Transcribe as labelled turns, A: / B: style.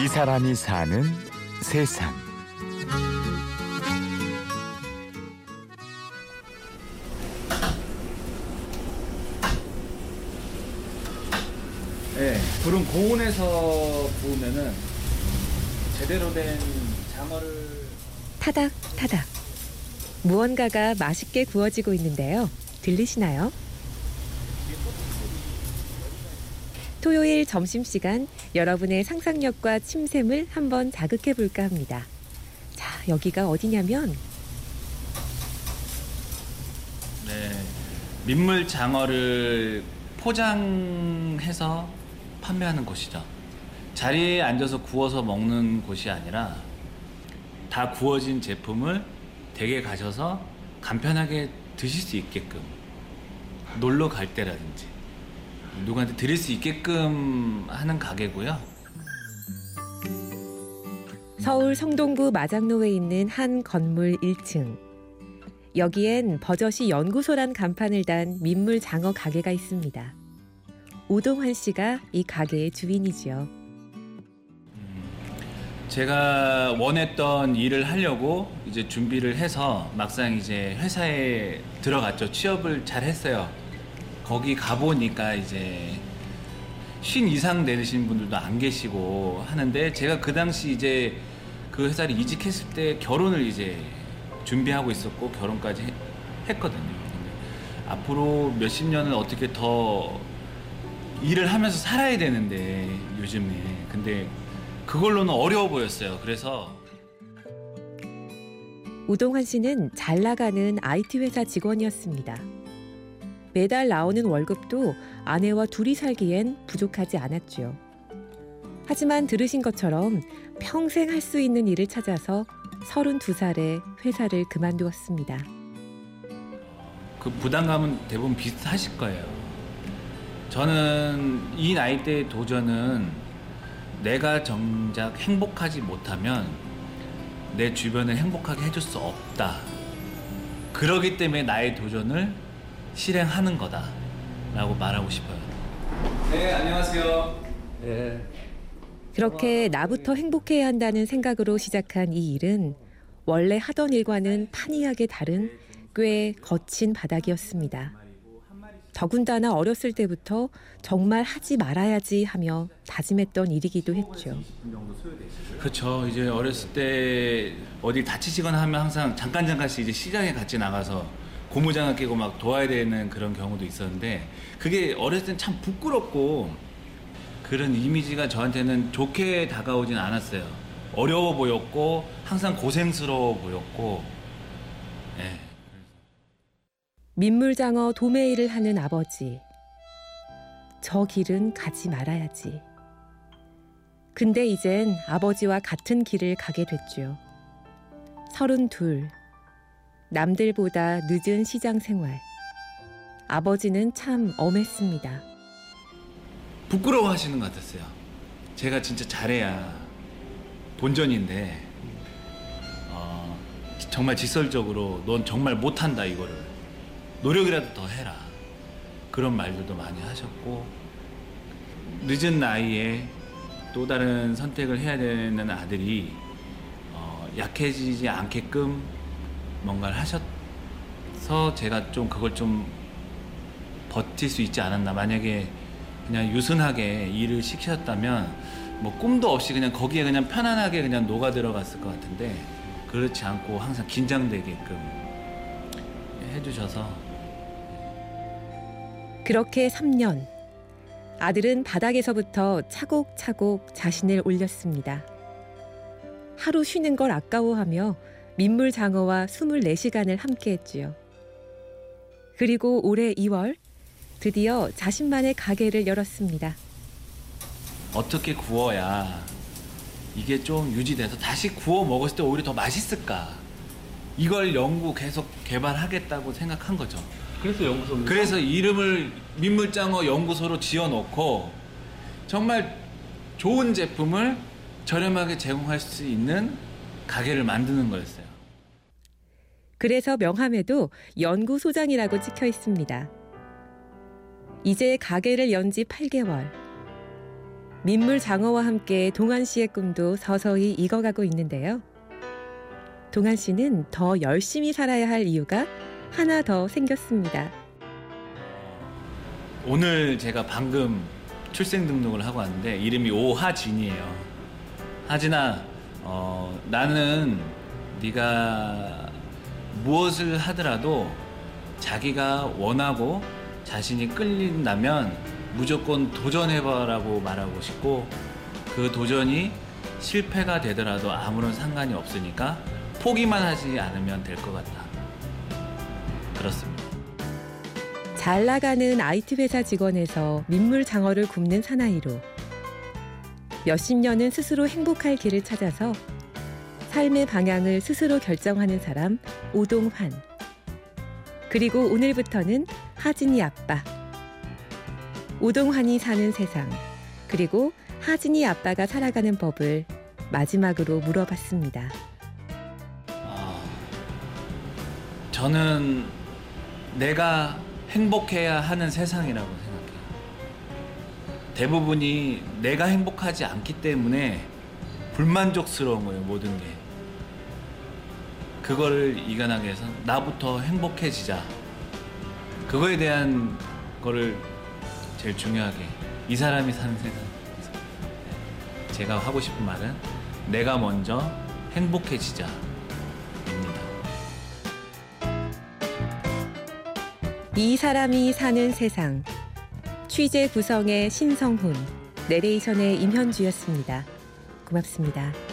A: 이 사람이 사는 세상.
B: 네, 불은 고온에서 구우면은 제대로 된 장어를
C: 타닥 타닥. 무언가가 맛있게 구워지고 있는데요. 들리시나요? 토요일 점심시간 여러분의 상상력과 침샘을 한번 자극해 볼까 합니다. 자, 여기가 어디냐면
B: 네, 민물 장어를 포장해서 판매하는 곳이죠. 자리에 앉아서 구워서 먹는 곳이 아니라 다 구워진 제품을 댁에 가셔서 간편하게 드실 수 있게끔 놀러 갈 때라든지 누구한테 드릴 수 있게끔 하는 가게고요.
C: 서울 성동구 마장로에 있는 한 건물 1층. 여기엔 버젓이 연구소란 간판을 단 민물 장어 가게가 있습니다. 우동환 씨가 이 가게의 주인이지요.
B: 제가 원했던 일을 하려고 이제 준비를 해서 막상 이제 회사에 들어갔죠. 취업을 잘 했어요. 거기 가보니까 이제 쉰 이상 되신 분들도 안 계시고 하는데 제가 그 당시 이제 그 회사를 이직했을 때 결혼을 이제 준비하고 있었고 결혼까지 해- 했거든요. 앞으로 몇십 년을 어떻게 더 일을 하면서 살아야 되는데 요즘에 근데 그걸로는 어려워 보였어요. 그래서
C: 우동환 씨는 잘 나가는 IT 회사 직원이었습니다. 매달 나오는 월급도 아내와 둘이 살기엔 부족하지 않았죠. 하지만 들으신 것처럼 평생 할 수 있는 일을 찾아서 32살에 회사를 그만두었습니다.
B: 그 부담감은 대부분 비슷하실 거예요. 저는 이 나이대의 도전은 내가 정작 행복하지 못하면 내 주변을 행복하게 해줄 수 없다. 그러기 때문에 나의 도전을 실행하는 거다. 라고 말하고 싶어요. 네, 안녕하세요. 네.
C: 그렇게 나부터 행복해야 한다는 생각으로 시작한 이 일은 원래 하던 일과는 판이하게 다른 꽤 거친 바닥이었습니다. 더군다나 어렸을 때부터 정말 하지 말아야지 하며 다짐했던 일이기도 했죠.
B: 그렇죠. 이제 어렸을 때 어디 다치시거나 하면 항상 잠깐 잠깐씩 이제 시장에 같이 나가서 고무장갑 끼고 막 도와야 되는 그런 경우도 있었는데 그게 어렸을 땐 참 부끄럽고 그런 이미지가 저한테는 좋게 다가오진 않았어요. 어려워 보였고 항상 고생스러워 보였고 예.
C: 민물장어 도매일을 하는 아버지. 저 길은 가지 말아야지. 근데 이젠 아버지와 같은 길을 가게 됐죠. 서른둘. 남들보다 늦은 시장 생활. 아버지는 참 엄했습니다.
B: 부끄러워 하시는 것 같았어요. 제가 진짜 잘해야 본전인데, 어, 정말 직설적으로 넌 정말 못한다, 이거를. 노력이라도 더 해라. 그런 말들도 많이 하셨고, 늦은 나이에 또 다른 선택을 해야 되는 아들이 어, 약해지지 않게끔 뭔가를 하셔서 제가 좀 그걸 좀 버틸 수 있지 않았나. 만약에 그냥 유순하게 일을 시키셨다면 뭐 꿈도 없이 그냥 거기에 그냥 편안하게 그냥 녹아 들어갔을 것 같은데 그렇지 않고 항상 긴장되게끔 해주셔서
C: 그렇게 3년. 아들은 바닥에서부터 차곡차곡 자신을 올렸습니다. 하루 쉬는 걸 아까워하며 민물 장어와 24시간을 함께 했지요. 그리고 올해 2월 드디어 자신만의 가게를 열었습니다.
B: 어떻게 구워야 이게 좀 유지돼서 다시 구워 먹었을 때 오히려 더 맛있을까 이걸 연구 계속 개발하겠다고 생각한 거죠.
D: 그래서 연구소
B: 그래서 이름을 민물장어 연구소로 지어놓고 정말 좋은 제품을 저렴하게 제공할 수 있는 가게를 만드는 거였어요.
C: 그래서 명함에도 연구소장이라고 찍혀 있습니다. 이제 가게를 연 지 8개월. 민물 장어와 함께 동안 씨의 꿈도 서서히 익어가고 있는데요. 동안 씨는 더 열심히 살아야 할 이유가 하나 더 생겼습니다.
B: 오늘 제가 방금 출생 등록을 하고 왔는데 이름이 오하진이에요. 하진아, 어, 나는 네가 무엇을 하더라도 자기가 원하고 자신이 끌린다면 무조건 도전해봐라고 말하고 싶고 그 도전이 실패가 되더라도 아무런 상관이 없으니까 포기만 하지 않으면 될 것 같다. 그렇습니다.
C: 잘 나가는 IT 회사 직원에서 민물 장어를 굽는 사나이로 몇십 년은 스스로 행복할 길을 찾아서 삶의 방향을 스스로 결정하는 사람 오동환. 그리고 오늘부터는 하진이 아빠. 오동환이 사는 세상. 그리고 하진이 아빠가 살아가는 법을 마지막으로 물어봤습니다.
B: 아, 저는 내가 행복해야 하는 세상이라고 생각해요. 대부분이 내가 행복하지 않기 때문에 불만족스러운 거예요, 모든 게. 그거를 이겨나기 위해서 나부터 행복해지자. 그거에 대한 거를 제일 중요하게 이 사람이 사는 세상에서 제가 하고 싶은 말은 내가 먼저 행복해지자. 입니다.
C: 이 사람이 사는 세상. 취재 구성의 신성훈, 내레이션의 임현주였습니다. 고맙습니다.